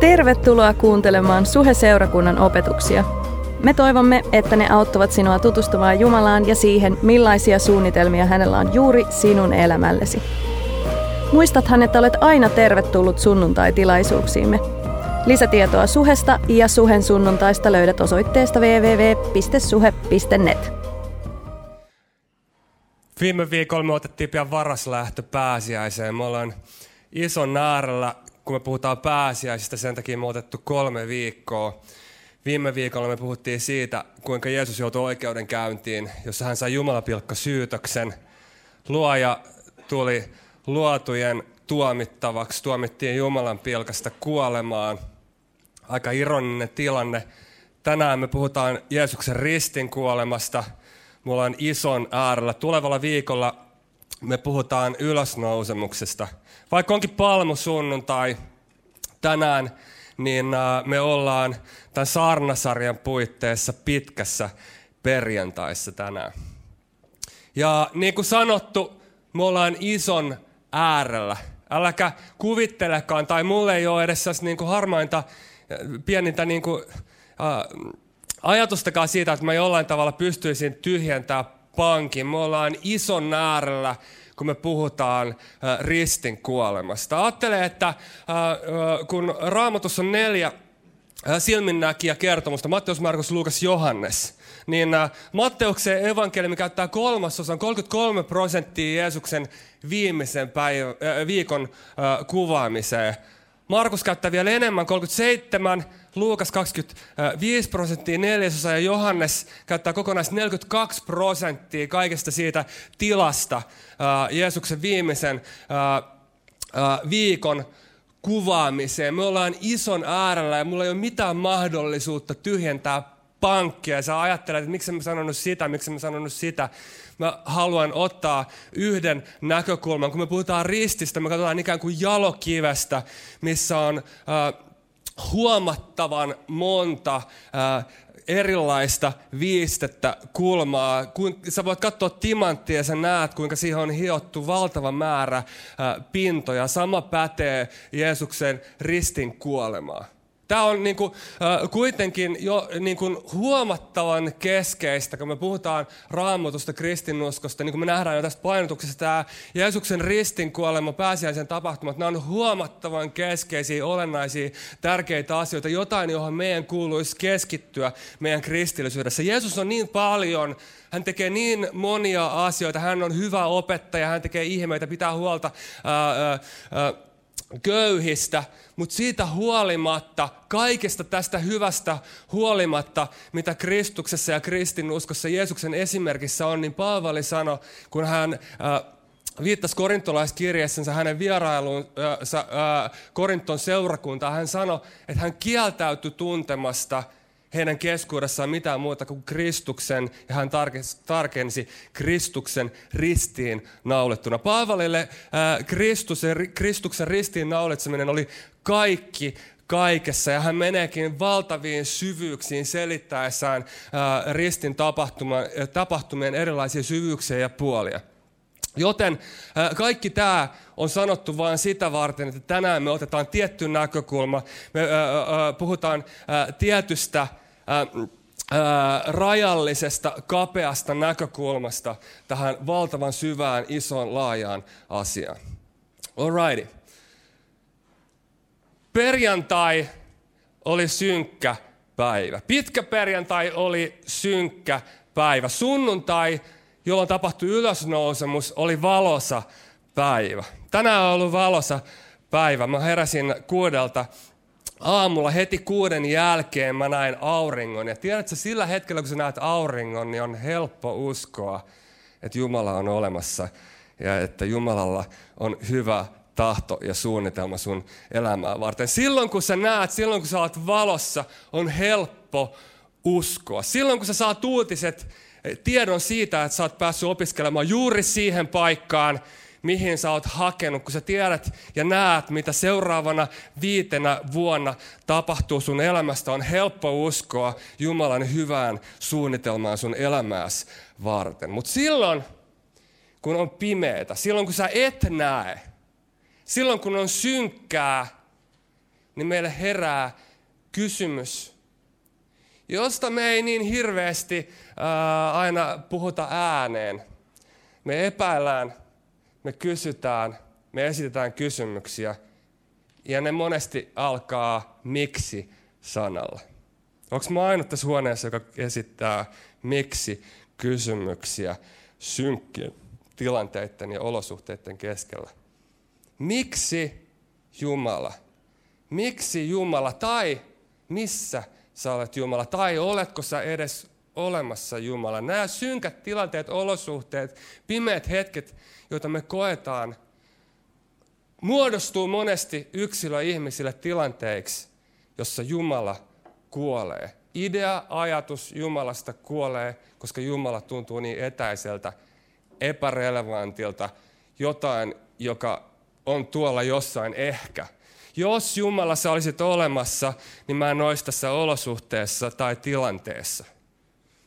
Tervetuloa kuuntelemaan Suhe-seurakunnan opetuksia. Me toivomme, että ne auttavat sinua tutustumaan Jumalaan ja siihen, millaisia suunnitelmia hänellä on juuri sinun elämällesi. Muistathan, että olet aina tervetullut sunnuntai-tilaisuuksiimme. Lisätietoa Suhesta ja Suhen sunnuntaista löydät osoitteesta www.suhe.net. Viime viikolla me otettiin pian varaslähtö pääsiäiseen. Me ollaan ison naaralla, kun me puhutaan pääsiäisistä, sen takia me otettu kolme viikkoa. Viime viikolla me puhuttiin siitä, kuinka Jeesus joutui oikeudenkäyntiin, jossa hän sai Jumalapilkka syytöksen. Luoja tuli luotujen tuomittavaksi, tuomittiin Jumalan pilkasta kuolemaan. Aika ironinen tilanne. Tänään me puhutaan Jeesuksen ristin kuolemasta. Me ollaan ison äärellä. Tulevalla viikolla me puhutaan ylösnousemuksesta. Vaikka onkin palmusunnuntai tänään, niin me ollaan tämän saarnasarjan puitteissa pitkässä perjantaissa tänään. Ja niin kuin sanottu, me ollaan ison äärellä. Äläkä kuvittelekaan, tai mulle ei ole edes niin kuin harmainta, pienintä niin kuin, äh, ajatustakaan siitä, että mä jollain tavalla pystyisin tyhjentämään pankin. Me ollaan ison äärellä, kun me puhutaan äh, ristin kuolemasta. Ajattele, että äh, äh, kun raamatussa on neljä silminnäkijä kertomusta, Matteus, Markus, Luukas, Johannes, niin Matteuksen evankeliumi käyttää kolmasosan, 33 prosenttia Jeesuksen viimeisen päivä, viikon kuvaamiseen. Markus käyttää vielä enemmän, 37, Luukas 25 prosenttia, neljäsosa ja Johannes käyttää kokonais 42 prosenttia kaikesta siitä tilasta Jeesuksen viimeisen viikon kuvaamiseen. Me ollaan ison äärellä ja mulla ei ole mitään mahdollisuutta tyhjentää pankkia. Sä ajattelet, että miksi mä sanonut sitä, miksi mä sanonut sitä. Mä haluan ottaa yhden näkökulman. Kun me puhutaan rististä, me katsotaan ikään kuin jalokivestä, missä on äh, huomattavan monta erilaista viistettä, kulmaa. Kun, sä voit katsoa timanttia ja sä näet, kuinka siihen on hiottu valtava määrä pintoja. Sama pätee Jeesuksen ristin kuolemaan. Tämä on niin kuin, äh, kuitenkin jo niin kuin huomattavan keskeistä, kun me puhutaan raamatusta kristinuskosta, niin kuin me nähdään jo tästä painotuksesta, tämä Jeesuksen ristin kuolema, pääsiäisen tapahtumat, nämä on huomattavan keskeisiä, olennaisia, tärkeitä asioita, jotain, johon meidän kuuluisi keskittyä meidän kristillisyydessä. Jeesus on niin paljon hän tekee niin monia asioita. Hän on hyvä opettaja, hän tekee ihmeitä, pitää huolta ää, ää, köyhistä, mutta siitä huolimatta, kaikesta tästä hyvästä huolimatta, mitä Kristuksessa ja kristinuskossa Jeesuksen esimerkissä on, niin Paavali sanoi, kun hän äh, viittasi korintolaiskirjeessänsä hänen vierailuunsa äh, Korinton seurakuntaan, hän sanoi, että hän kieltäytyi tuntemasta – heidän keskuudessaan mitään muuta kuin Kristuksen, ja hän tarkensi Kristuksen ristiin naulettuna. Paavalille äh, Kristus, Kristuksen ristiin naulitseminen oli kaikki kaikessa, ja hän meneekin valtaviin syvyyksiin selittäessään äh, ristin tapahtumien erilaisia syvyyksiä ja puolia. Joten kaikki tämä on sanottu vain sitä varten, että tänään me otetaan tietty näkökulma. Me puhutaan tietystä rajallisesta, kapeasta näkökulmasta tähän valtavan syvään, isoon, laajaan asiaan. Alrighty. Perjantai oli synkkä päivä. Pitkä perjantai oli synkkä päivä. Sunnuntai, jolloin tapahtui ylösnousemus, oli valosa päivä. Tänään on ollut valosa päivä. Mä heräsin kuudelta aamulla heti kuuden jälkeen mä näin auringon. Ja tiedätkö, sillä hetkellä kun sä näet auringon, niin on helppo uskoa, että Jumala on olemassa ja että Jumalalla on hyvä tahto ja suunnitelma sun elämää varten. Silloin kun sä näet, silloin kun sä oot valossa, on helppo uskoa. Silloin kun sä saat uutiset, eh, tiedon siitä, että sä oot päässyt opiskelemaan juuri siihen paikkaan, mihin sä oot hakenut, kun sä tiedät ja näet, mitä seuraavana viitenä vuonna tapahtuu sun elämästä, on helppo uskoa Jumalan hyvään suunnitelmaan sun elämääsi varten. Mutta silloin, kun on pimeätä, silloin kun sä et näe, silloin kun on synkkää, niin meille herää kysymys, josta me ei niin hirveästi ää, aina puhuta ääneen. Me epäillään, me kysytään, me esitetään kysymyksiä, ja ne monesti alkaa miksi sanalla. Onko mä ainut tässä huoneessa, joka esittää miksi kysymyksiä synkkien tilanteiden ja olosuhteiden keskellä? Miksi Jumala? Miksi Jumala? Tai missä sä olet Jumala? Tai oletko sä edes olemassa Jumala? Nämä synkät tilanteet, olosuhteet, pimeät hetket, joita me koetaan, muodostuu monesti yksilöihmisille tilanteiksi, jossa Jumala kuolee. Idea, ajatus Jumalasta kuolee, koska Jumala tuntuu niin etäiseltä, epärelevantilta, jotain, joka on tuolla jossain ehkä. Jos Jumala sä olisit olemassa, niin mä en olisi tässä olosuhteessa tai tilanteessa.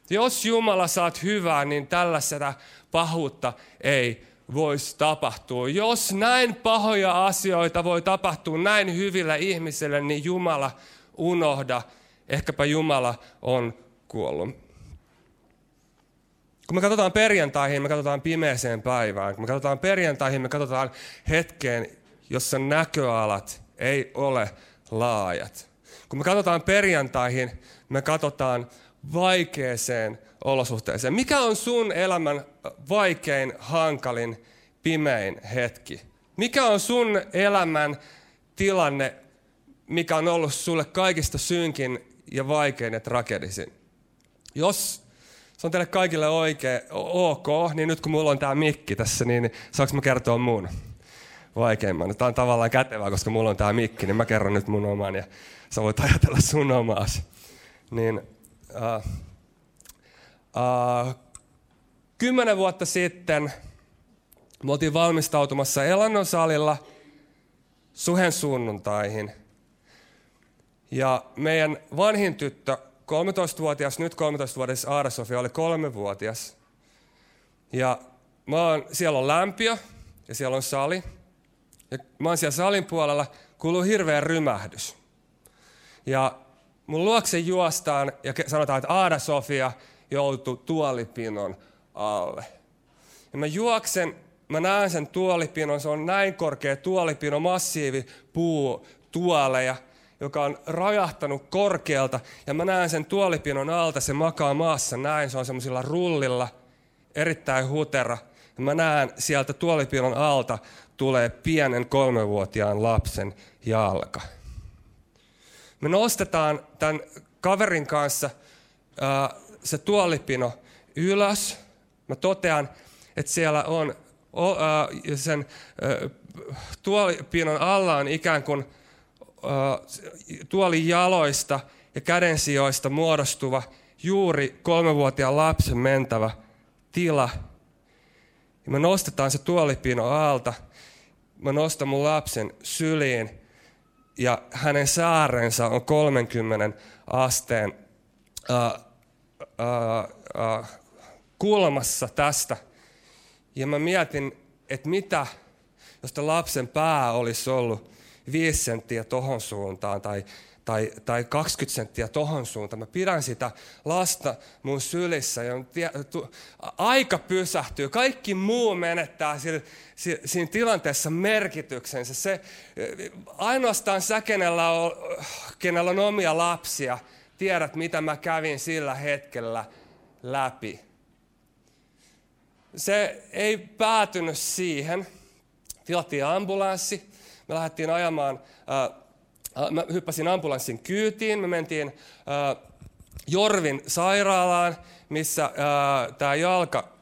Jos Jumala saat hyvää, niin tällaista pahuutta ei voisi tapahtua. Jos näin pahoja asioita voi tapahtua näin hyvillä ihmisille, niin Jumala unohda. Ehkäpä Jumala on kuollut. Kun me katsotaan perjantaihin, me katsotaan pimeeseen päivään. Kun me katsotaan perjantaihin, me katsotaan hetkeen, jossa näköalat ei ole laajat. Kun me katsotaan perjantaihin, me katsotaan vaikeeseen olosuhteeseen. Mikä on sun elämän vaikein, hankalin, pimein hetki? Mikä on sun elämän tilanne, mikä on ollut sulle kaikista synkin ja vaikein ja tragedisin? Jos se on teille kaikille oikein ok, niin nyt kun mulla on tämä mikki tässä, niin saanko mä kertoa mun vaikeimman? Tämä on tavallaan kätevää, koska mulla on tämä mikki, niin mä kerron nyt mun oman ja sä voit ajatella sun omaas. Niin, uh, uh, kymmenen vuotta sitten me oltiin valmistautumassa Elannon salilla suhen sunnuntaihin. Ja meidän vanhin tyttö 13-vuotias, nyt 13-vuotias Aara-Sofia oli kolmevuotias. Ja mä oon, siellä on lämpiö ja siellä on sali. Ja mä oon siellä salin puolella, kuuluu hirveä rymähdys. Ja mun luokse juostaan ja sanotaan, että Aada-Sofia joutui tuolipinon alle. Ja mä juoksen, mä näen sen tuolipinon, se on näin korkea tuolipino, massiivi puu tuoleja – joka on rajahtanut korkealta. Ja mä näen sen tuolipinon alta, se makaa maassa näin, se on semmoisilla rullilla, erittäin hutera. Ja mä näen sieltä tuolipinon alta tulee pienen kolmevuotiaan lapsen jalka. Me nostetaan tämän kaverin kanssa ää, se tuolipino ylös. Mä totean, että siellä on sen tuolipinon alla on ikään kuin tuolin jaloista ja kädensijoista muodostuva juuri kolmevuotiaan lapsen mentävä tila. Ja me nostetaan se tuolipino alta. Mä nostan mun lapsen syliin ja hänen saarensa on 30 asteen äh, äh, äh, kulmassa tästä. Ja mä mietin, että mitä, jos lapsen pää olisi ollut 5 senttiä tohon suuntaan tai, tai, tai 20 senttiä tohon suuntaan. Mä pidän sitä lasta mun sylissä ja tu, aika pysähtyy. Kaikki muu menettää siinä, siinä tilanteessa merkityksensä. Se, ainoastaan sä, kenellä on, kenellä on omia lapsia, tiedät mitä mä kävin sillä hetkellä läpi. Se ei päätynyt siihen. Tilattiin ambulanssi me lähdettiin ajamaan, äh, mä hyppäsin ambulanssin kyytiin, me mentiin äh, Jorvin sairaalaan, missä äh, tämä jalka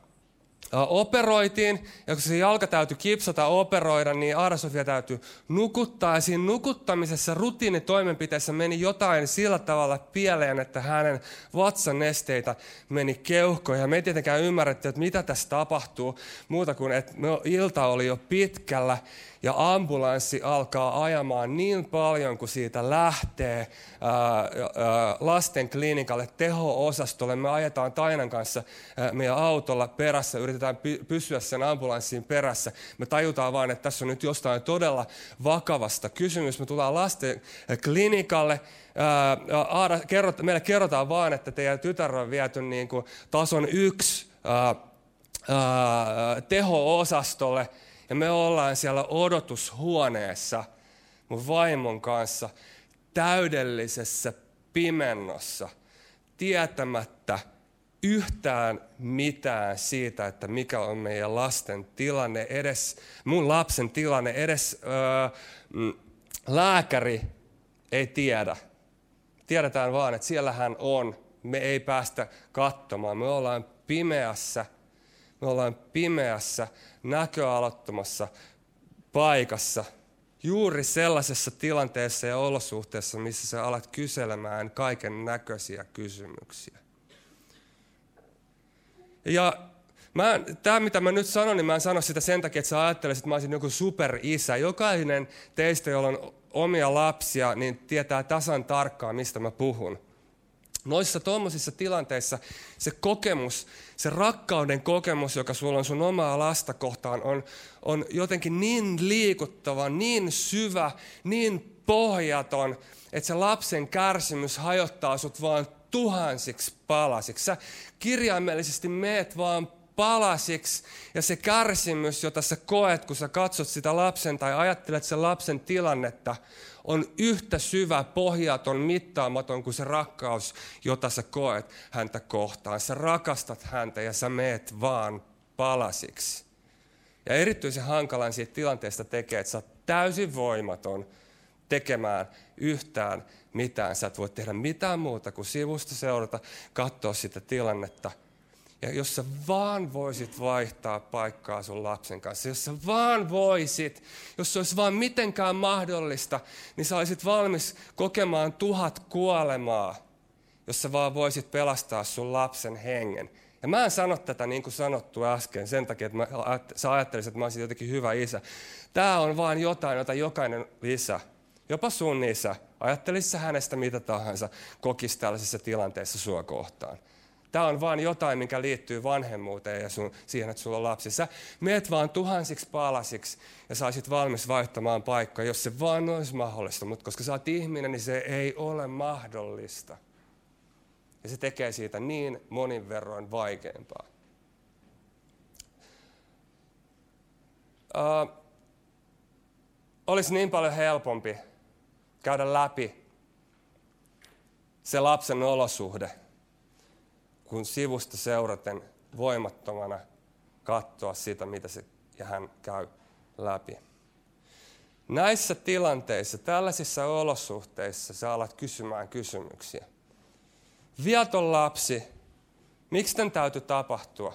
operoitiin, ja kun se jalka täytyy kipsata operoida, niin Aara-Sofia täytyy nukuttaa, ja siinä nukuttamisessa rutiinitoimenpiteessä meni jotain sillä tavalla pieleen, että hänen vatsanesteitä meni keuhkoihin, ja me ei tietenkään ymmärretty, että mitä tässä tapahtuu, muuta kuin, että ilta oli jo pitkällä, ja ambulanssi alkaa ajamaan niin paljon kuin siitä lähtee ää, ää, lasten klinikalle teho-osastolle. Me ajetaan Tainan kanssa ää, meidän autolla perässä, yritetään yritetään pysyä sen ambulanssin perässä. Me tajutaan vaan, että tässä on nyt jostain todella vakavasta kysymys. Me tullaan lasten klinikalle. Aada, kerrot, meille kerrotaan vaan, että teidän tytär on viety niin kuin tason yksi ää, ää, teho-osastolle. Ja me ollaan siellä odotushuoneessa mun vaimon kanssa täydellisessä pimennossa, tietämättä yhtään mitään siitä, että mikä on meidän lasten tilanne, edes mun lapsen tilanne, edes öö, mm, lääkäri ei tiedä. Tiedetään vaan, että siellä hän on. Me ei päästä katsomaan. Me ollaan pimeässä. Me ollaan pimeässä, näköalattomassa paikassa – juuri sellaisessa tilanteessa ja olosuhteessa, missä sä alat kyselemään kaiken näköisiä kysymyksiä. Ja mä, tämä, mitä mä nyt sanon, niin mä en sano sitä sen takia, että sä ajattelisit, että mä olisin joku superisä. Jokainen teistä, jolla on omia lapsia, niin tietää tasan tarkkaan, mistä mä puhun. Noissa tuommoisissa tilanteissa se kokemus, se rakkauden kokemus, joka sulla on sun omaa lasta kohtaan, on, on jotenkin niin liikuttava, niin syvä, niin pohjaton, että se lapsen kärsimys hajottaa sut vaan tuhansiksi palasiksi. Sä kirjaimellisesti meet vaan palasiksi ja se kärsimys, jota sä koet, kun sä katsot sitä lapsen tai ajattelet sen lapsen tilannetta, on yhtä syvä, pohjaton, mittaamaton kuin se rakkaus, jota sä koet häntä kohtaan. Sä rakastat häntä ja sä meet vaan palasiksi. Ja erityisen hankalan siitä tilanteesta tekee, että sä oot täysin voimaton tekemään yhtään mitään. Sä et voi tehdä mitään muuta kuin sivusta seurata, katsoa sitä tilannetta – ja jos sä vaan voisit vaihtaa paikkaa sun lapsen kanssa, jos sä vaan voisit, jos se olisi vaan mitenkään mahdollista, niin sä olisit valmis kokemaan tuhat kuolemaa, jos sä vaan voisit pelastaa sun lapsen hengen. Ja mä en sano tätä niin kuin sanottu äsken sen takia, että mä, sä ajattelisit, että mä olisin jotenkin hyvä isä. Tämä on vaan jotain, jota jokainen isä, jopa sun isä, ajattelisi hänestä mitä tahansa, kokisi tällaisessa tilanteessa sua kohtaan. Tämä on vain jotain, mikä liittyy vanhemmuuteen ja sun, siihen, että sulla on lapsi. Sä meet vaan tuhansiksi palasiksi ja sä olisit valmis vaihtamaan paikkaa, jos se vaan olisi mahdollista. Mutta koska sä oot ihminen, niin se ei ole mahdollista. Ja se tekee siitä niin monin verroin vaikeampaa. Uh, olisi niin paljon helpompi käydä läpi se lapsen olosuhde, kun sivusta seuraten voimattomana katsoa sitä, mitä se ja hän käy läpi. Näissä tilanteissa, tällaisissa olosuhteissa sä alat kysymään kysymyksiä. Vieton lapsi, miksi tämän täytyy tapahtua?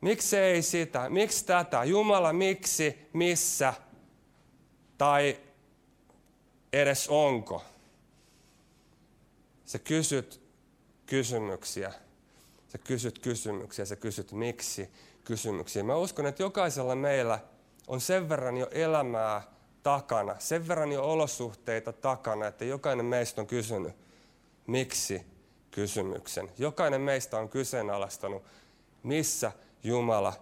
Miksi ei sitä? Miksi tätä? Jumala, miksi? Missä? Tai edes onko? Sä kysyt kysymyksiä. Sä kysyt kysymyksiä, sä kysyt miksi kysymyksiä. Mä uskon, että jokaisella meillä on sen verran jo elämää takana, sen verran jo olosuhteita takana, että jokainen meistä on kysynyt miksi kysymyksen. Jokainen meistä on kyseenalaistanut, missä Jumala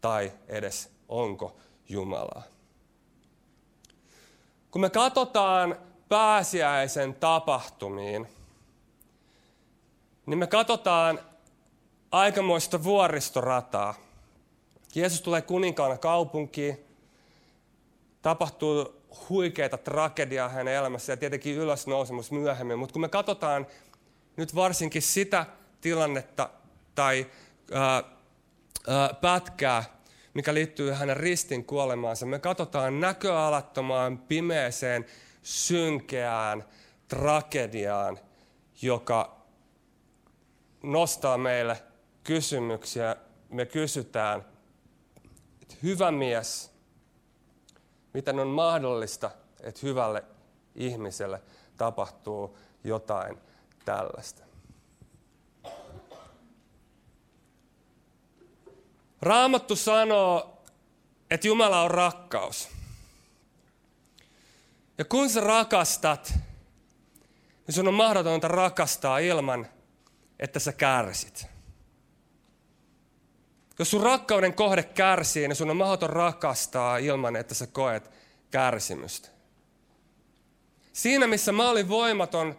tai edes onko Jumalaa. Kun me katsotaan pääsiäisen tapahtumiin, niin me katsotaan aikamoista vuoristorataa. Jeesus tulee kuninkaana kaupunkiin, tapahtuu huikeita tragediaa hänen elämässä ja tietenkin ylösnousemus myöhemmin. Mutta kun me katsotaan nyt varsinkin sitä tilannetta tai ää, ää, pätkää, mikä liittyy hänen ristin kuolemaansa, me katsotaan näköalattomaan, pimeeseen, synkeään tragediaan, joka nostaa meille kysymyksiä. Me kysytään, että hyvä mies, miten on mahdollista, että hyvälle ihmiselle tapahtuu jotain tällaista. Raamattu sanoo, että Jumala on rakkaus. Ja kun sä rakastat, niin sun on mahdotonta rakastaa ilman, että sä kärsit. Jos sun rakkauden kohde kärsii, niin sun on mahdoton rakastaa ilman, että sä koet kärsimystä. Siinä, missä mä olin voimaton,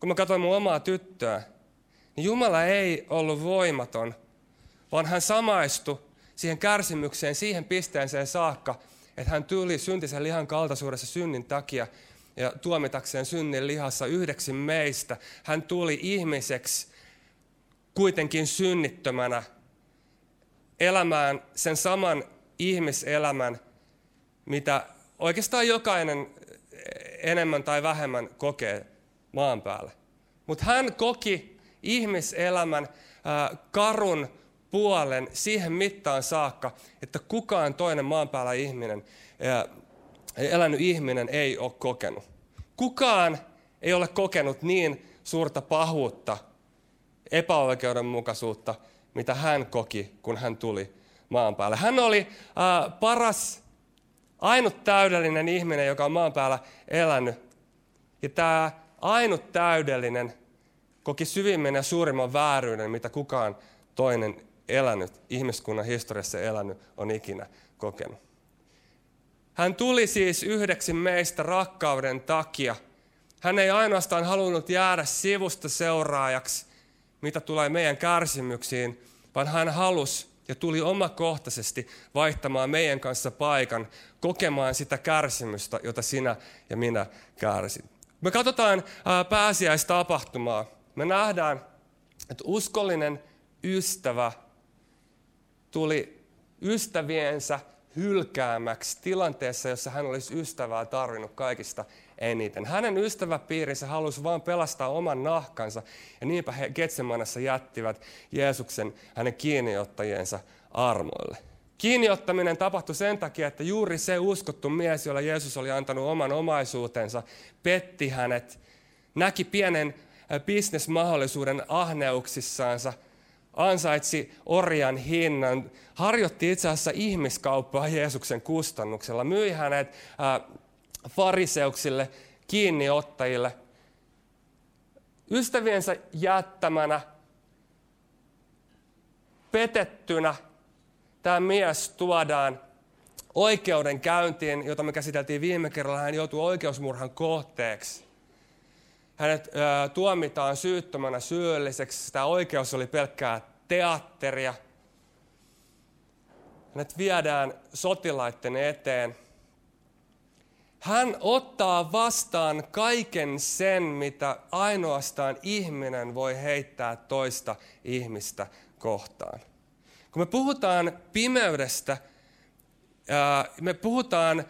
kun mä katsoin mun omaa tyttöä, niin Jumala ei ollut voimaton, vaan hän samaistui siihen kärsimykseen, siihen pisteeseen saakka, että hän tuli syntisen lihan kaltaisuudessa synnin takia ja tuomitakseen synnin lihassa yhdeksi meistä. Hän tuli ihmiseksi kuitenkin synnittömänä elämään sen saman ihmiselämän, mitä oikeastaan jokainen enemmän tai vähemmän kokee maan päällä. Mutta hän koki ihmiselämän karun puolen siihen mittaan saakka, että kukaan toinen maan päällä ihminen, elänyt ihminen ei ole kokenut. Kukaan ei ole kokenut niin suurta pahuutta, epäoikeudenmukaisuutta, mitä hän koki, kun hän tuli maan päälle. Hän oli äh, paras, ainut täydellinen ihminen, joka on maan päällä elänyt. Ja tämä ainut täydellinen koki syvimmin ja suurimman vääryyden, mitä kukaan toinen elänyt, ihmiskunnan historiassa elänyt, on ikinä kokenut. Hän tuli siis yhdeksi meistä rakkauden takia. Hän ei ainoastaan halunnut jäädä sivusta seuraajaksi, mitä tulee meidän kärsimyksiin, vaan hän halusi ja tuli omakohtaisesti vaihtamaan meidän kanssa paikan, kokemaan sitä kärsimystä, jota sinä ja minä kärsit. Me katsotaan pääsiäistapahtumaa. Me nähdään, että uskollinen ystävä tuli ystäviensä hylkäämäksi tilanteessa, jossa hän olisi ystävää tarvinnut kaikista eniten. Hänen ystäväpiirinsä halusi vain pelastaa oman nahkansa ja niinpä he Getsemanassa jättivät Jeesuksen hänen kiinniottajiensa armoille. Kiinniottaminen tapahtui sen takia, että juuri se uskottu mies, jolla Jeesus oli antanut oman omaisuutensa, petti hänet, näki pienen bisnesmahdollisuuden ahneuksissaansa, ansaitsi orjan hinnan, harjoitti itse asiassa ihmiskauppaa Jeesuksen kustannuksella, myi hänet fariseuksille, kiinniottajille. Ystäviensä jättämänä, petettynä, tämä mies tuodaan oikeudenkäyntiin, jota me käsiteltiin viime kerralla. Hän joutuu oikeusmurhan kohteeksi. Hänet ö, tuomitaan syyttömänä syylliseksi. Tämä oikeus oli pelkkää teatteria. Hänet viedään sotilaiden eteen. Hän ottaa vastaan kaiken sen, mitä ainoastaan ihminen voi heittää toista ihmistä kohtaan. Kun me puhutaan pimeydestä, me puhutaan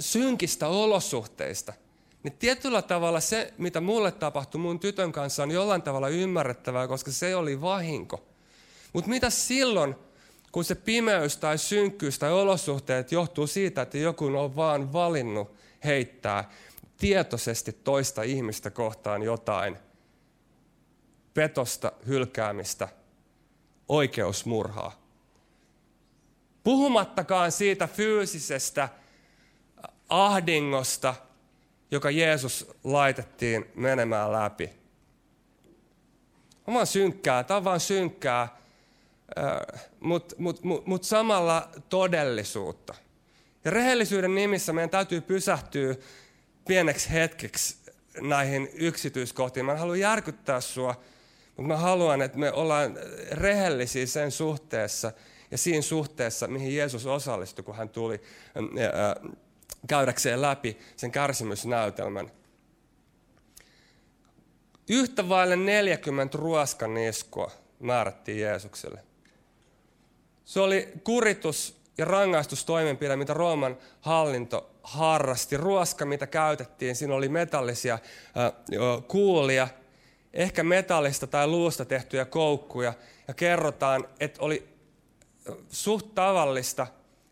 synkistä olosuhteista, niin tietyllä tavalla se, mitä mulle tapahtui mun tytön kanssa, on jollain tavalla ymmärrettävää, koska se oli vahinko. Mutta mitä silloin, kun se pimeys tai synkkyys tai olosuhteet johtuu siitä, että joku on vaan valinnut heittää tietoisesti toista ihmistä kohtaan jotain petosta, hylkäämistä, oikeusmurhaa. Puhumattakaan siitä fyysisestä ahdingosta, joka Jeesus laitettiin menemään läpi. On synkkää, tämä on vaan synkkää, mutta mut, mut, mut samalla todellisuutta. Ja rehellisyyden nimissä meidän täytyy pysähtyä pieneksi hetkeksi näihin yksityiskohtiin. Mä haluan järkyttää sua, mutta mä haluan, että me ollaan rehellisiä sen suhteessa ja siinä suhteessa, mihin Jeesus osallistui, kun hän tuli käydäkseen läpi sen kärsimysnäytelmän. Yhtä vaille 40 ruoskaniskua määrättiin Jeesukselle. Se oli kuritus ja rangaistustoimenpide, mitä Rooman hallinto harrasti. Ruoska, mitä käytettiin, siinä oli metallisia kuulia, ehkä metallista tai luusta tehtyjä koukkuja. Ja kerrotaan, että oli suht tavallista,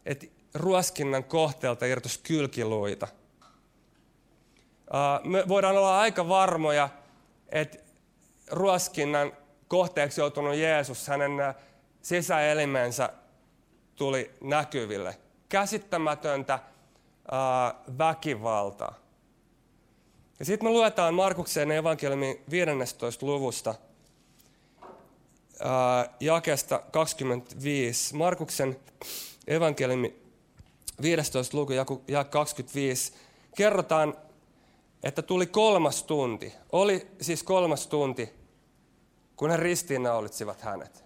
että ruoskinnan kohteelta irtosi kylkiluita. Me voidaan olla aika varmoja, että ruoskinnan kohteeksi joutunut Jeesus, hänen sisäelimensä tuli näkyville. Käsittämätöntä väkivaltaa. Ja sitten me luetaan Markuksen evankeliumin 15. luvusta jakesta 25. Markuksen evankeliumi 15. luku ja 25. Kerrotaan, että tuli kolmas tunti. Oli siis kolmas tunti, kun he ristiinnaulitsivat hänet.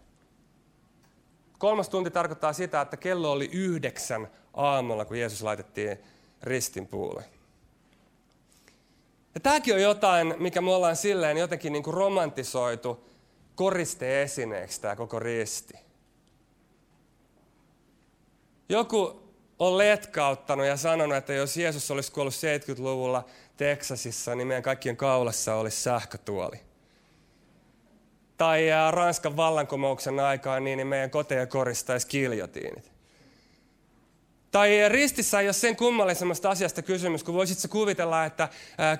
Kolmas tunti tarkoittaa sitä, että kello oli yhdeksän aamulla, kun Jeesus laitettiin ristin puulle. Ja tämäkin on jotain, mikä me ollaan silleen jotenkin niin kuin romantisoitu koristeesineeksi tämä koko risti. Joku on letkauttanut ja sanonut, että jos Jeesus olisi kuollut 70-luvulla Teksasissa, niin meidän kaikkien kaulassa olisi sähkötuoli. Tai Ranskan vallankumouksen aikaan niin, niin meidän koteja koristaisi kiljotiinit. Tai ristissä ei ole sen kummallisemmasta asiasta kysymys, kun voisit kuvitella, että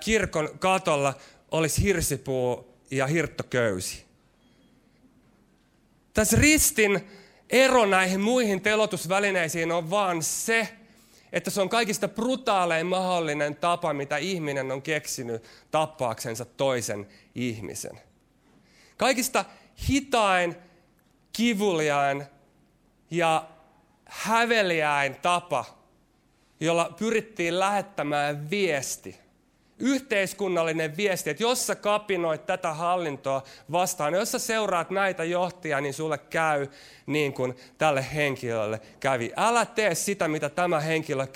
kirkon katolla olisi hirsipuu ja hirttoköysi. Tässä ristin ero näihin muihin telotusvälineisiin on vaan se, että se on kaikista brutaalein mahdollinen tapa, mitä ihminen on keksinyt tappaaksensa toisen ihmisen. Kaikista hitain, kivuliain ja häveliäin tapa, jolla pyrittiin lähettämään viesti. Yhteiskunnallinen viesti, että jos sä kapinoit tätä hallintoa vastaan, jos sä seuraat näitä johtajia, niin sulle käy niin kuin tälle henkilölle kävi. Älä tee sitä, mitä tämä henkilö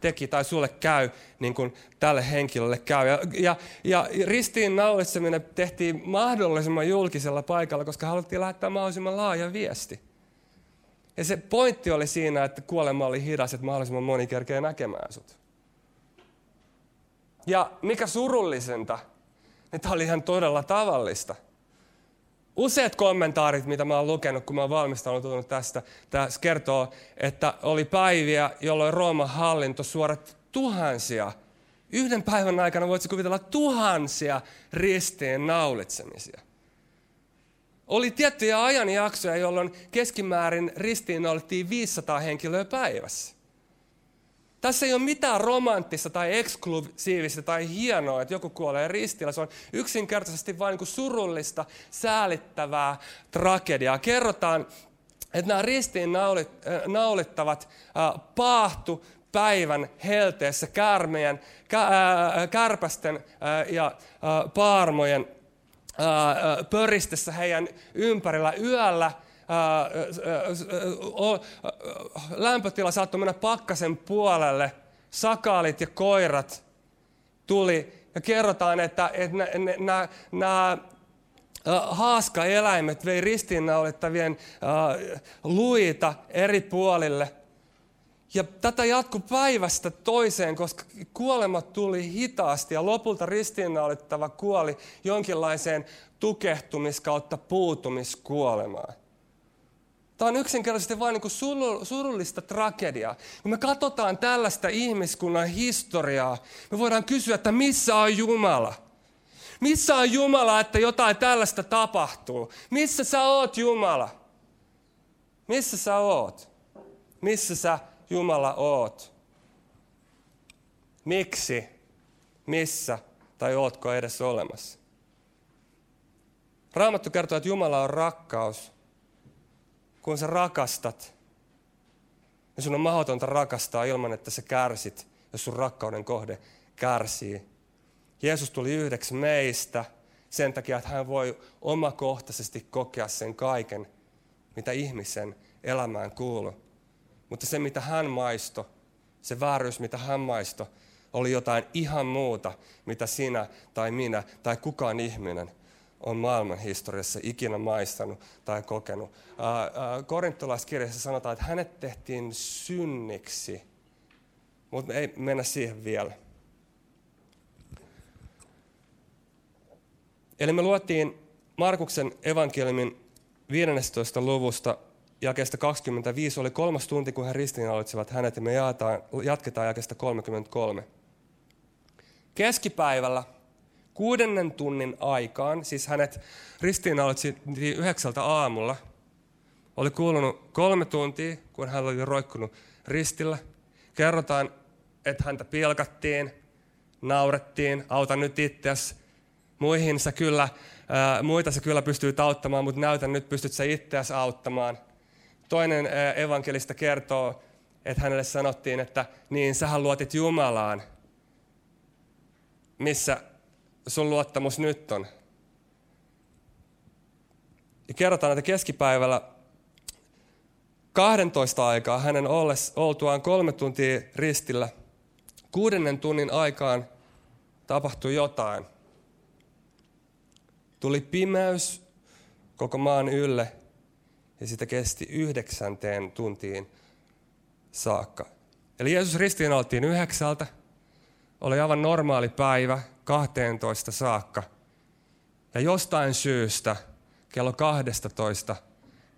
teki, tai sulle käy niin kuin tälle henkilölle käy. Ja, ja, ja ristiin naulitseminen tehtiin mahdollisimman julkisella paikalla, koska haluttiin lähettää mahdollisimman laaja viesti. Ja se pointti oli siinä, että kuolema oli hidas, että mahdollisimman moni kerkee näkemään sut. Ja mikä surullisinta, niin tämä oli ihan todella tavallista. Useat kommentaarit, mitä mä oon lukenut, kun mä oon valmistautunut tästä, tässä kertoo, että oli päiviä, jolloin Rooman hallinto suorat tuhansia, yhden päivän aikana voitko kuvitella tuhansia ristiin naulitsemisia. Oli tiettyjä ajanjaksoja, jolloin keskimäärin ristiinnaulittiin 500 henkilöä päivässä. Tässä ei ole mitään romanttista tai eksklusiivista tai hienoa, että joku kuolee ristillä. Se on yksinkertaisesti vain niin surullista, säälittävää tragediaa. Kerrotaan, että nämä ristiin äh, naulittavat äh, paahtu päivän helteessä käärmejen, kä, äh, kärpästen ja paarmojen pöristessä heidän ympärillä yöllä. Lämpötila saattoi mennä pakkasen puolelle. Sakaalit ja koirat tuli ja kerrotaan, että, että nämä, haaskaeläimet vei ristiinnaulittavien luita eri puolille. Ja tätä jatkui päivästä toiseen, koska kuolemat tuli hitaasti ja lopulta ristiinnaulittava kuoli jonkinlaiseen tukehtumis- kautta puutumiskuolemaan. Tämä on yksinkertaisesti vain niin surullista tragediaa. Kun me katsotaan tällaista ihmiskunnan historiaa, me voidaan kysyä, että missä on Jumala? Missä on Jumala, että jotain tällaista tapahtuu? Missä sä oot Jumala? Missä sä oot? Missä sä Jumala oot? Miksi? Missä? Tai ootko edes olemassa? Raamattu kertoo, että Jumala on rakkaus. Kun sä rakastat, niin sun on mahdotonta rakastaa ilman, että sä kärsit, jos sun rakkauden kohde kärsii. Jeesus tuli yhdeksi meistä sen takia, että hän voi omakohtaisesti kokea sen kaiken, mitä ihmisen elämään kuuluu. Mutta se, mitä hän maisto, se vääryys, mitä hän maisto, oli jotain ihan muuta, mitä sinä tai minä tai kukaan ihminen on maailman historiassa ikinä maistanut tai kokenut. Korintolaiskirjassa sanotaan, että hänet tehtiin synniksi, mutta ei mennä siihen vielä. Eli me luettiin Markuksen evankeliumin 15. luvusta jakeesta 25 oli kolmas tunti, kun he ristiinnaulitsevat hänet, ja me jatketaan jakeesta 33. Keskipäivällä kuudennen tunnin aikaan, siis hänet ristiinnaulittiin yhdeksältä aamulla, oli kuulunut kolme tuntia, kun hän oli roikkunut ristillä. Kerrotaan, että häntä pilkattiin, naurettiin, auta nyt itseäsi. Muihin sä kyllä Ää, muita se kyllä pystyy auttamaan, mutta näytän nyt, pystyt sä itseäsi auttamaan. Toinen ää, evankelista kertoo, että hänelle sanottiin, että niin, sähän luotit Jumalaan. Missä sun luottamus nyt on? Ja kerrotaan, että keskipäivällä 12 aikaa hänen oltuaan kolme tuntia ristillä, kuudennen tunnin aikaan tapahtui jotain. Tuli pimeys koko maan ylle ja sitä kesti yhdeksänteen tuntiin saakka. Eli Jeesus ristiin oltiin yhdeksältä, oli aivan normaali päivä 12 saakka. Ja jostain syystä kello 12,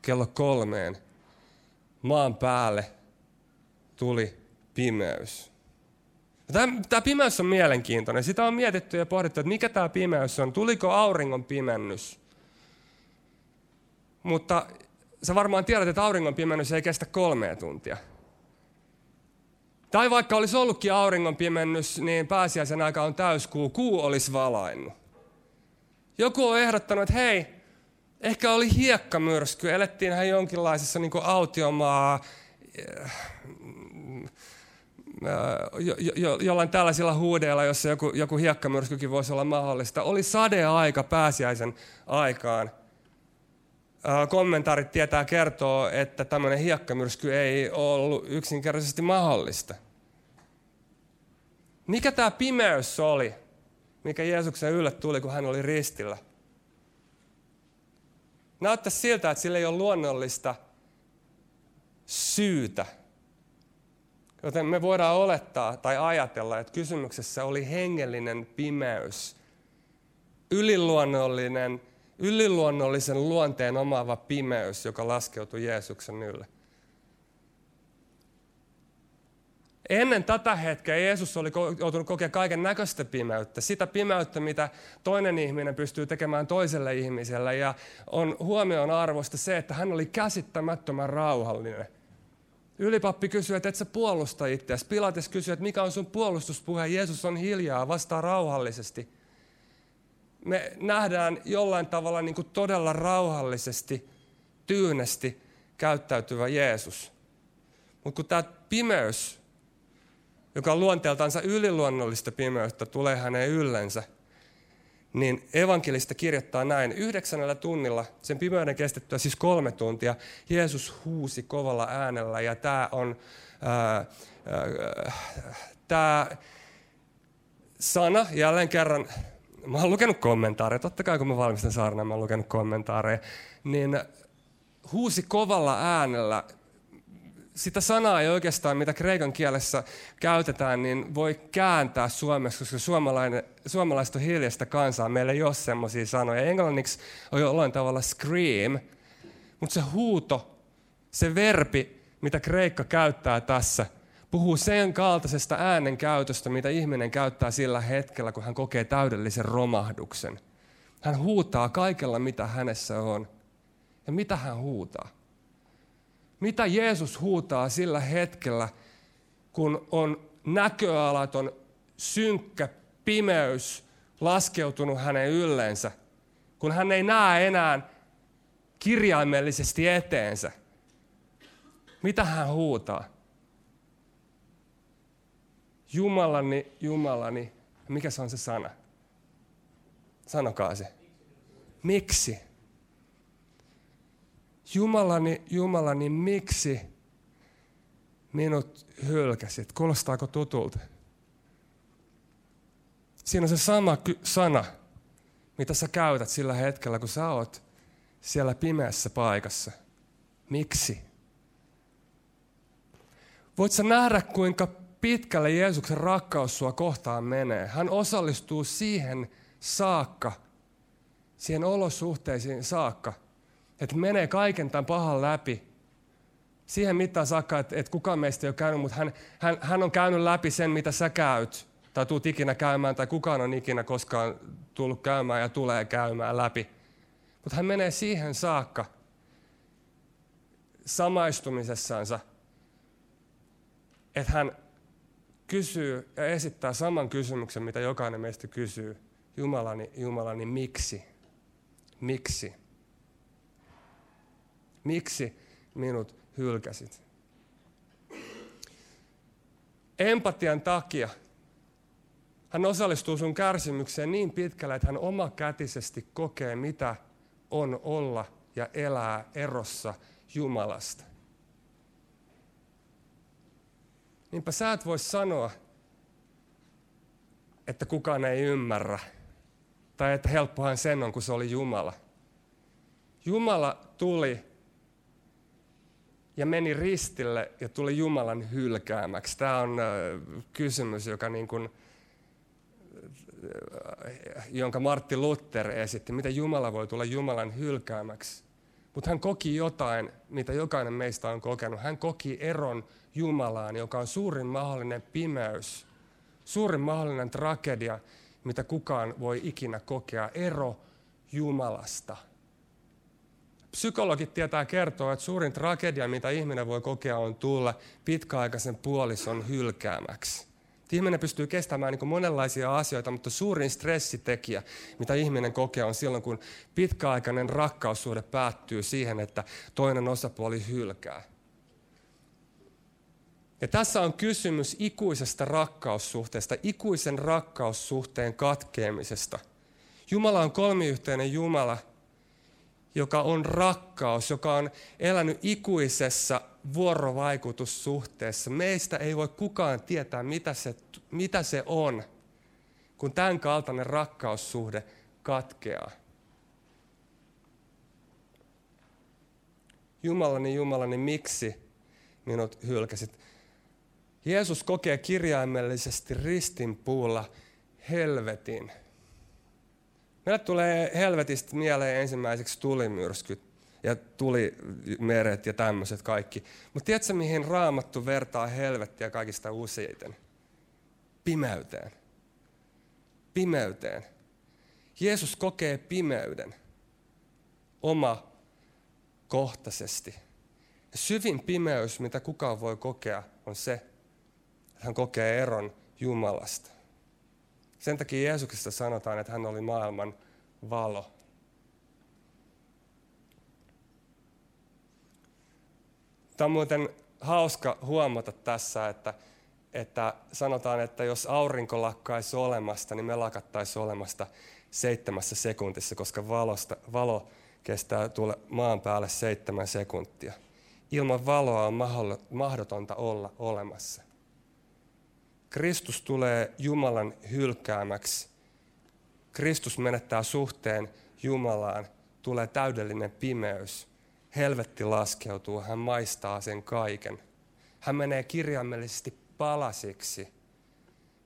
kello kolmeen maan päälle tuli pimeys. Tämä, pimeys on mielenkiintoinen. Sitä on mietitty ja pohdittu, että mikä tämä pimeys on. Tuliko auringon pimennys? Mutta sä varmaan tiedät, että auringon pimennys ei kestä kolmea tuntia. Tai vaikka olisi ollutkin auringon pimennys, niin pääsiäisen aika on täyskuu, kuu olisi valainnut. Joku on ehdottanut, että hei, ehkä oli hiekkamyrsky, elettiin ihan jonkinlaisessa niin autiomaa, jo, jo, jollain tällaisilla huudeilla, jossa joku, joku hiekkamyrskykin voisi olla mahdollista. Oli sadeaika pääsiäisen aikaan. Kommentaarit tietää kertoo, että tämmöinen hiekkamyrsky ei ollut yksinkertaisesti mahdollista. Mikä tämä pimeys oli, mikä Jeesuksen ylle tuli, kun hän oli ristillä? Näyttäisi siltä, että sillä ei ole luonnollista syytä Joten me voidaan olettaa tai ajatella, että kysymyksessä oli hengellinen pimeys, yliluonnollinen, yliluonnollisen luonteen omaava pimeys, joka laskeutui Jeesuksen ylle. Ennen tätä hetkeä Jeesus oli joutunut kokea kaiken näköistä pimeyttä. Sitä pimeyttä, mitä toinen ihminen pystyy tekemään toiselle ihmiselle. Ja on huomioon arvosta se, että hän oli käsittämättömän rauhallinen – Ylipappi kysyy, että et sä puolusta itseäsi. Pilates kysyy, että mikä on sun puolustuspuhe. Jeesus on hiljaa, vastaa rauhallisesti. Me nähdään jollain tavalla niin kuin todella rauhallisesti, tyynesti käyttäytyvä Jeesus. Mutta kun tämä pimeys, joka on luonteeltansa yliluonnollista pimeyttä, tulee hänen yllensä – niin evankelista kirjoittaa näin. Yhdeksännellä tunnilla, sen pimeyden kestettyä siis kolme tuntia, Jeesus huusi kovalla äänellä ja tämä on ää, ää, tämä sana, jälleen kerran, mä oon lukenut kommentaareja, totta kai kun mä valmistan saarnaa, mä oon lukenut kommentaareja, niin huusi kovalla äänellä sitä sanaa ei oikeastaan, mitä kreikan kielessä käytetään, niin voi kääntää suomeksi, koska suomalaiset on hiljaista kansaa. Meillä ei ole semmoisia sanoja. Englanniksi on jollain tavalla scream, mutta se huuto, se verbi, mitä kreikka käyttää tässä, puhuu sen kaltaisesta äänen käytöstä, mitä ihminen käyttää sillä hetkellä, kun hän kokee täydellisen romahduksen. Hän huutaa kaikella, mitä hänessä on. Ja mitä hän huutaa? Mitä Jeesus huutaa sillä hetkellä, kun on näköalaton, synkkä pimeys laskeutunut hänen yllensä, kun hän ei näe enää kirjaimellisesti eteensä. Mitä hän huutaa? Jumalani, Jumalani. Mikä se on se sana? Sanokaa se. Miksi? Jumalani, Jumalani, miksi minut hylkäsit? Kuulostaako tutulta? Siinä on se sama sana, mitä sä käytät sillä hetkellä, kun sä oot siellä pimeässä paikassa. Miksi? Voit sä nähdä, kuinka pitkälle Jeesuksen rakkaus sua kohtaan menee. Hän osallistuu siihen saakka, siihen olosuhteisiin saakka, että menee kaiken tämän pahan läpi. Siihen mittaan saakka, että, että kukaan meistä ei ole käynyt, mutta hän, hän, hän on käynyt läpi sen, mitä sä käyt. Tai tuut ikinä käymään, tai kukaan on ikinä koskaan tullut käymään ja tulee käymään läpi. Mutta hän menee siihen saakka samaistumisessansa, että hän kysyy ja esittää saman kysymyksen, mitä jokainen meistä kysyy. Jumalani, Jumalani, miksi? miksi? Miksi minut hylkäsit? Empatian takia hän osallistuu sun kärsimykseen niin pitkälle, että hän omakätisesti kokee, mitä on olla ja elää erossa Jumalasta. Niinpä sä et voi sanoa, että kukaan ei ymmärrä. Tai että helppohan sen on, kun se oli Jumala. Jumala tuli ja meni ristille ja tuli Jumalan hylkäämäksi. Tämä on kysymys, joka niin kuin, jonka Martti Luther esitti. Miten Jumala voi tulla Jumalan hylkäämäksi? Mutta hän koki jotain, mitä jokainen meistä on kokenut. Hän koki eron Jumalaan, joka on suurin mahdollinen pimeys, suurin mahdollinen tragedia, mitä kukaan voi ikinä kokea. Ero Jumalasta. Psykologit tietää kertoa, että suurin tragedia, mitä ihminen voi kokea, on tulla pitkäaikaisen puolison hylkäämäksi. Ihminen pystyy kestämään niin monenlaisia asioita, mutta suurin stressitekijä, mitä ihminen kokee, on silloin, kun pitkäaikainen rakkaussuhde päättyy siihen, että toinen osapuoli hylkää. Ja tässä on kysymys ikuisesta rakkaussuhteesta, ikuisen rakkaussuhteen katkeamisesta. Jumala on kolmiyhteinen Jumala, joka on rakkaus, joka on elänyt ikuisessa vuorovaikutussuhteessa. Meistä ei voi kukaan tietää, mitä se, mitä se on, kun tämän kaltainen rakkaussuhde katkeaa. Jumalani, Jumalani, miksi minut hylkäsit? Jeesus kokee kirjaimellisesti ristinpuulla helvetin. Meille tulee helvetistä mieleen ensimmäiseksi tulimyrskyt ja tuli meret ja tämmöiset kaikki. Mutta tiedätkö, mihin raamattu vertaa helvettiä kaikista useiten? Pimeyteen. Pimeyteen. Jeesus kokee pimeyden oma kohtaisesti. Ja syvin pimeys, mitä kukaan voi kokea, on se, että hän kokee eron Jumalasta. Sen takia Jeesuksesta sanotaan, että hän oli maailman valo. Tämä on muuten hauska huomata tässä, että, että sanotaan, että jos aurinko lakkaisi olemasta, niin me lakattaisi olemasta seitsemässä sekuntissa, koska valosta, valo kestää tulla maan päälle seitsemän sekuntia. Ilman valoa on mahdotonta olla olemassa. Kristus tulee Jumalan hylkäämäksi. Kristus menettää suhteen Jumalaan. Tulee täydellinen pimeys. Helvetti laskeutuu. Hän maistaa sen kaiken. Hän menee kirjaimellisesti palasiksi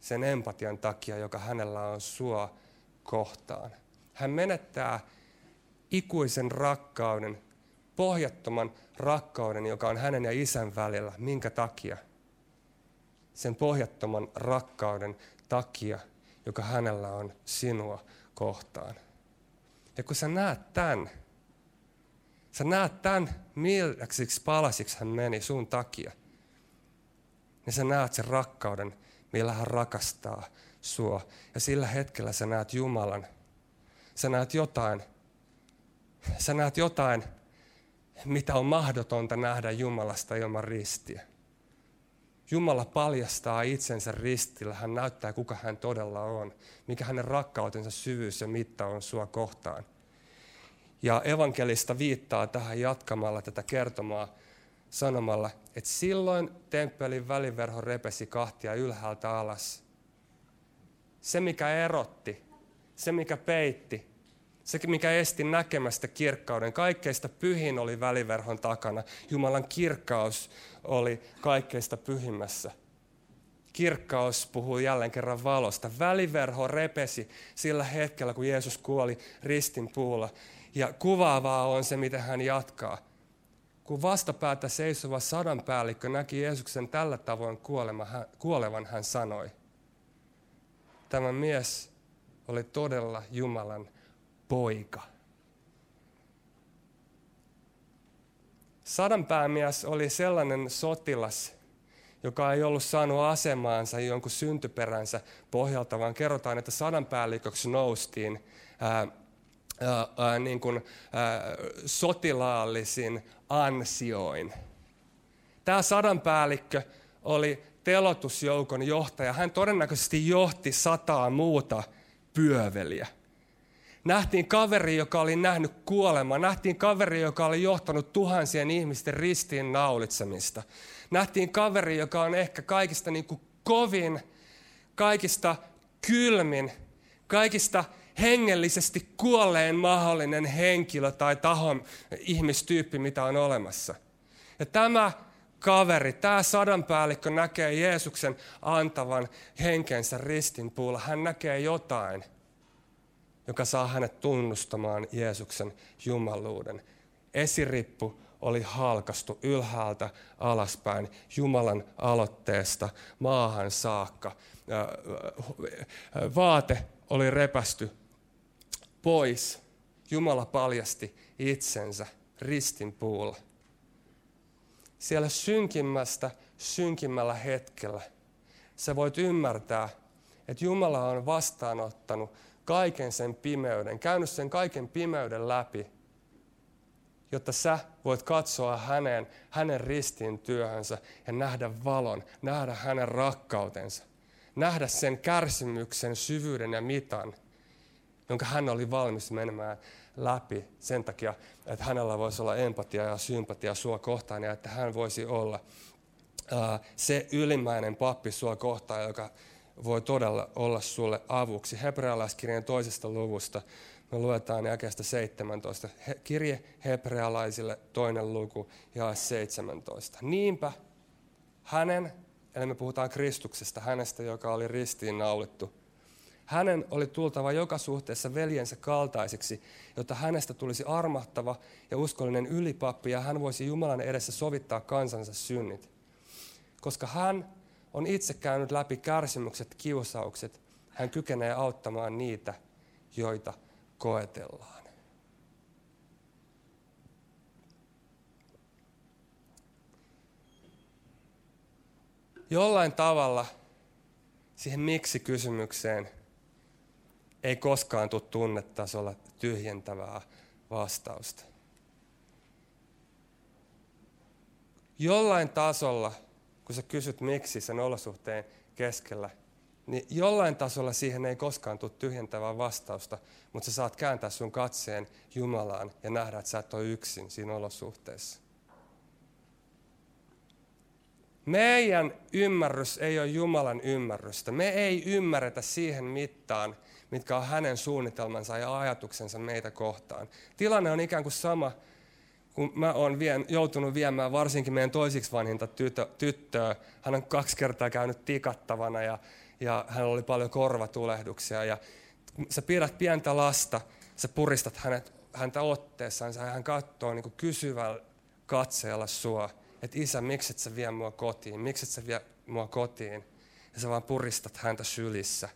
sen empatian takia, joka hänellä on sua kohtaan. Hän menettää ikuisen rakkauden, pohjattoman rakkauden, joka on hänen ja isän välillä. Minkä takia? Sen pohjattoman rakkauden takia, joka hänellä on sinua kohtaan. Ja kun sä näet tämän, sä näet tämän, milläksiksi palasiksi hän meni sun takia, niin sä näet sen rakkauden, millä hän rakastaa sua. Ja sillä hetkellä sä näet Jumalan. Sä näet jotain, sä näet jotain, mitä on mahdotonta nähdä Jumalasta ilman ristiä. Jumala paljastaa itsensä ristillä. Hän näyttää, kuka hän todella on. Mikä hänen rakkautensa syvyys ja mitta on sua kohtaan. Ja evankelista viittaa tähän jatkamalla tätä kertomaa sanomalla, että silloin temppelin väliverho repesi kahtia ylhäältä alas. Se, mikä erotti, se, mikä peitti, se, mikä esti näkemästä kirkkauden, kaikkeista pyhin oli väliverhon takana. Jumalan kirkkaus oli kaikkeista pyhimmässä. Kirkkaus puhuu jälleen kerran valosta. Väliverho repesi sillä hetkellä, kun Jeesus kuoli ristin puulla. Ja kuvaavaa on se, miten hän jatkaa. Kun vastapäätä seisova sadan päällikkö näki Jeesuksen tällä tavoin kuolevan, hän sanoi, tämä mies oli todella Jumalan poika. Sadanpäämies oli sellainen sotilas, joka ei ollut saanut asemaansa jonkun syntyperänsä pohjalta, vaan kerrotaan, että sadanpäälliköksi noustiin ää, ää, niin kuin, ää, sotilaallisin ansioin. Tämä sadanpäällikkö oli telotusjoukon johtaja. Hän todennäköisesti johti sataa muuta pyöveliä. Nähtiin kaveri, joka oli nähnyt kuolemaa. Nähtiin kaveri, joka oli johtanut tuhansien ihmisten ristiin naulitsemista. Nähtiin kaveri, joka on ehkä kaikista niin kuin kovin, kaikista kylmin, kaikista hengellisesti kuolleen mahdollinen henkilö tai tahon ihmistyyppi, mitä on olemassa. Ja tämä kaveri, tämä sadanpäällikkö näkee Jeesuksen antavan henkensä ristin puulla. Hän näkee jotain, joka saa hänet tunnustamaan Jeesuksen jumaluuden. Esirippu oli halkastu ylhäältä alaspäin Jumalan aloitteesta maahan saakka. Vaate oli repästy pois. Jumala paljasti itsensä ristin puulla. Siellä synkimmästä synkimmällä hetkellä sä voit ymmärtää, että Jumala on vastaanottanut kaiken sen pimeyden, käynyt sen kaiken pimeyden läpi, jotta sä voit katsoa hänen, hänen ristin työhönsä ja nähdä valon, nähdä hänen rakkautensa, nähdä sen kärsimyksen syvyyden ja mitan, jonka hän oli valmis menemään läpi sen takia, että hänellä voisi olla empatia ja sympatia sua kohtaan ja että hän voisi olla se ylimmäinen pappi sua kohtaan, joka voi todella olla sulle avuksi. Hebrealaiskirjan toisesta luvusta me luetaan jakeesta 17. He, kirje hebrealaisille toinen luku ja 17. Niinpä hänen, eli me puhutaan Kristuksesta, hänestä, joka oli ristiin naulittu, hänen oli tultava joka suhteessa veljensä kaltaiseksi, jotta hänestä tulisi armahtava ja uskollinen ylipappi ja hän voisi Jumalan edessä sovittaa kansansa synnit. Koska hän on itse käynyt läpi kärsimykset, kiusaukset, hän kykenee auttamaan niitä, joita koetellaan. Jollain tavalla siihen miksi-kysymykseen ei koskaan tule tunnetasolla tyhjentävää vastausta. Jollain tasolla, kun sä kysyt miksi sen olosuhteen keskellä, niin jollain tasolla siihen ei koskaan tule tyhjentävää vastausta, mutta sä saat kääntää sun katseen Jumalaan ja nähdä, että sä et ole yksin siinä olosuhteessa. Meidän ymmärrys ei ole Jumalan ymmärrystä. Me ei ymmärretä siihen mittaan, mitkä on hänen suunnitelmansa ja ajatuksensa meitä kohtaan. Tilanne on ikään kuin sama, kun mä oon vien, joutunut viemään varsinkin meidän toisiksi vanhinta tytö, tyttöä. Hän on kaksi kertaa käynyt tikattavana ja, ja hänellä oli paljon korvatulehduksia. Ja sä pidät pientä lasta, sä puristat hänet, häntä otteessaan, ja hän katsoo niin kysyvällä katseella sua, että isä, miksi et sä vie mua kotiin, miksi et sä vie mua kotiin. Ja sä vaan puristat häntä sylissä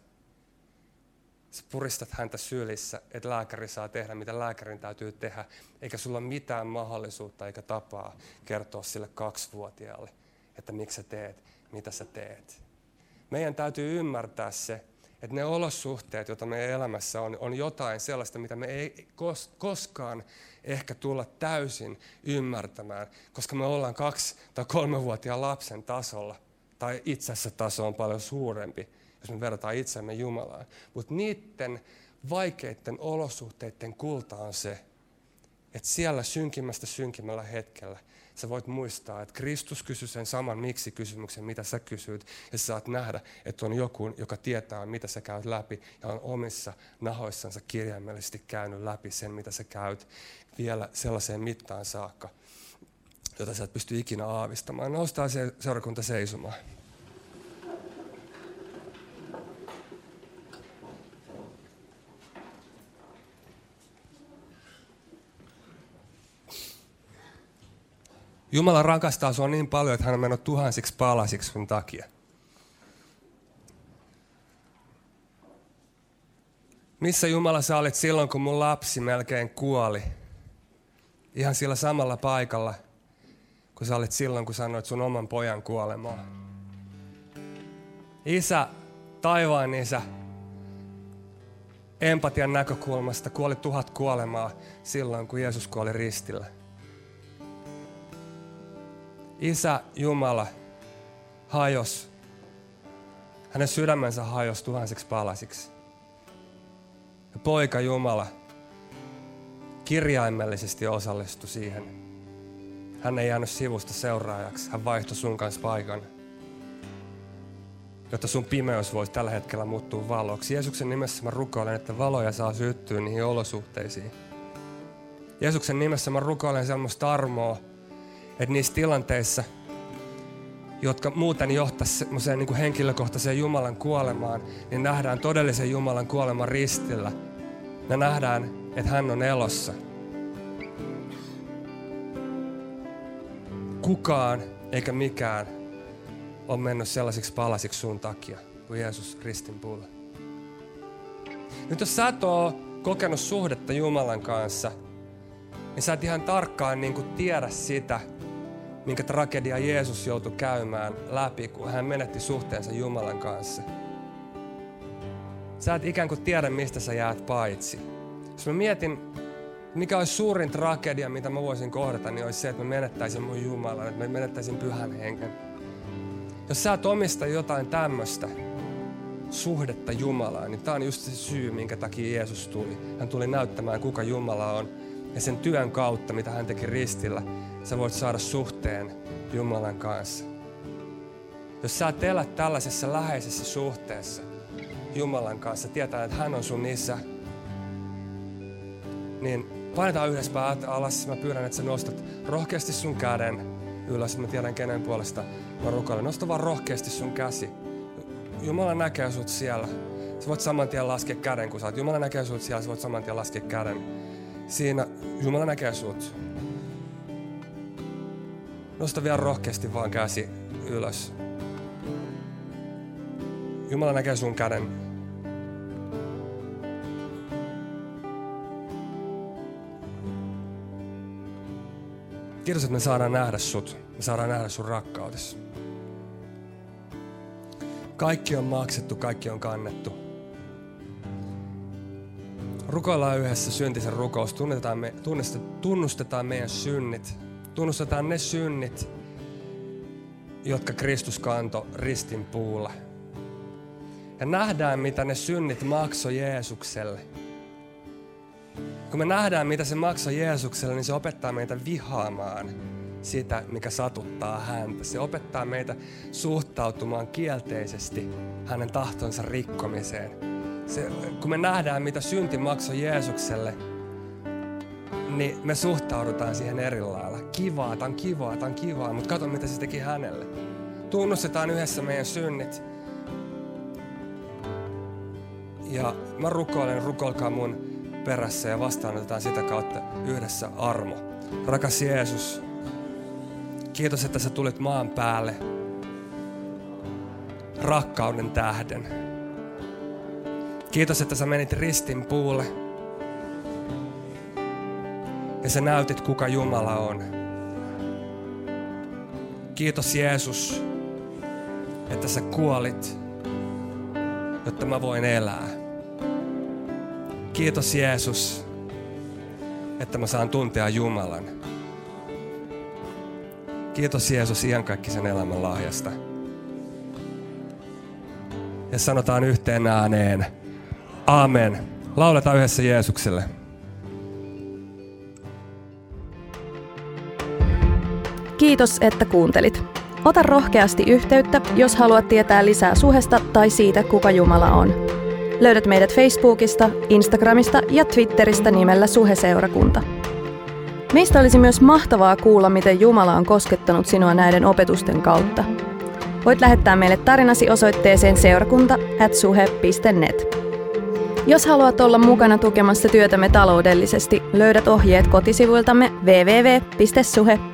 sä puristat häntä sylissä, että lääkäri saa tehdä, mitä lääkärin täytyy tehdä, eikä sulla ole mitään mahdollisuutta eikä tapaa kertoa sille kaksivuotiaalle, että miksi sä teet, mitä sä teet. Meidän täytyy ymmärtää se, että ne olosuhteet, joita meidän elämässä on, on jotain sellaista, mitä me ei koskaan ehkä tulla täysin ymmärtämään, koska me ollaan kaksi- tai kolmevuotiaan lapsen tasolla, tai itse asiassa taso on paljon suurempi jos me verrataan itsemme Jumalaan. Mutta niiden vaikeiden olosuhteiden kulta on se, että siellä synkimmästä synkimmällä hetkellä sä voit muistaa, että Kristus kysyi sen saman miksi-kysymyksen, mitä sä kysyit, ja sä saat nähdä, että on joku, joka tietää, mitä sä käyt läpi, ja on omissa nahoissansa kirjaimellisesti käynyt läpi sen, mitä sä käyt vielä sellaiseen mittaan saakka, jota sä et pysty ikinä aavistamaan. Noustaan se seurakunta seisomaan. Jumala rakastaa sinua niin paljon, että hän on mennyt tuhansiksi palasiksi sun takia. Missä Jumala sä olit silloin, kun mun lapsi melkein kuoli? Ihan sillä samalla paikalla, kun sä olit silloin, kun sanoit sun oman pojan kuolemaan. Isä, taivaan isä, empatian näkökulmasta kuoli tuhat kuolemaa silloin, kun Jeesus kuoli ristillä. Isä Jumala hajos, hänen sydämensä hajos tuhansiksi palasiksi. Ja poika Jumala kirjaimellisesti osallistui siihen. Hän ei jäänyt sivusta seuraajaksi, hän vaihtoi sun kanssa paikan jotta sun pimeys voisi tällä hetkellä muuttua valoksi. Jeesuksen nimessä mä rukoilen, että valoja saa syttyä niihin olosuhteisiin. Jeesuksen nimessä mä rukoilen semmoista armoa, että niissä tilanteissa, jotka muuten johtaisi semmoiseen niin henkilökohtaiseen Jumalan kuolemaan, niin nähdään todellisen Jumalan kuoleman ristillä. Me nähdään, että hän on elossa. Kukaan eikä mikään on mennyt sellaisiksi palasiksi sun takia kuin Jeesus ristin puolella. Nyt jos sä et ole kokenut suhdetta Jumalan kanssa, niin sä et ihan tarkkaan niin kuin tiedä sitä, minkä tragedia Jeesus joutui käymään läpi, kun hän menetti suhteensa Jumalan kanssa. Sä et ikään kuin tiedä, mistä sä jäät paitsi. Jos mä mietin, mikä olisi suurin tragedia, mitä mä voisin kohdata, niin olisi se, että mä menettäisin mun Jumalan, että mä menettäisin pyhän hengen. Jos sä et omista jotain tämmöistä suhdetta Jumalaan, niin tämä on just se syy, minkä takia Jeesus tuli. Hän tuli näyttämään, kuka Jumala on. Ja sen työn kautta, mitä hän teki ristillä, sä voit saada suhteen Jumalan kanssa. Jos sä et elä tällaisessa läheisessä suhteessa Jumalan kanssa, tietää, että hän on sun isä, niin painetaan yhdessä päät alas. Mä pyydän, että sä nostat rohkeasti sun käden ylös. Mä tiedän, kenen puolesta Mä rukoilen, nosta vaan rohkeasti sun käsi. Jumala näkee sut siellä. Sä voit saman tien laskea käden, kun sä oot. Jumala näkee sut siellä, sä voit saman tien laskea käden. Siinä Jumala näkee sut. Nosta vielä rohkeasti vaan käsi ylös. Jumala näkee sun käden. Kiitos, että me saadaan nähdä sut. Me saadaan nähdä sun rakkaudessa. Kaikki on maksettu, kaikki on kannettu. Rukoillaan yhdessä syntisen rukous. Tunnetaan me, tunnustetaan meidän synnit. Tunnustetaan ne synnit, jotka Kristus kanto ristin puulla. Ja nähdään, mitä ne synnit maksoi Jeesukselle. Kun me nähdään, mitä se maksoi Jeesukselle, niin se opettaa meitä vihaamaan sitä, mikä satuttaa häntä. Se opettaa meitä suhtautumaan kielteisesti hänen tahtonsa rikkomiseen. Se, kun me nähdään, mitä synti maksoi Jeesukselle, niin me suhtaudutaan siihen eri lailla. Kivaa, tämä on kivaa, tämä on kivaa, mutta katso mitä se teki hänelle. Tunnustetaan yhdessä meidän synnit. Ja mä rukoilen, rukolkaa mun perässä ja vastaanotetaan sitä kautta yhdessä armo. Rakas Jeesus, Kiitos, että sä tulit maan päälle rakkauden tähden. Kiitos, että sä menit ristin puulle ja sä näytit, kuka Jumala on. Kiitos Jeesus, että sä kuolit, jotta mä voin elää. Kiitos Jeesus, että mä saan tuntea Jumalan. Kiitos Jeesus iankaikkisen elämän lahjasta. Ja sanotaan yhteen ääneen. Amen. Lauletaan yhdessä Jeesukselle. Kiitos, että kuuntelit. Ota rohkeasti yhteyttä, jos haluat tietää lisää suhesta tai siitä, kuka Jumala on. Löydät meidät Facebookista, Instagramista ja Twitteristä nimellä Suheseurakunta. Meistä olisi myös mahtavaa kuulla, miten Jumala on koskettanut sinua näiden opetusten kautta. Voit lähettää meille tarinasi osoitteeseen seurakunta.suhe.net. Jos haluat olla mukana tukemassa työtämme taloudellisesti, löydät ohjeet kotisivuiltamme www.suhe.net.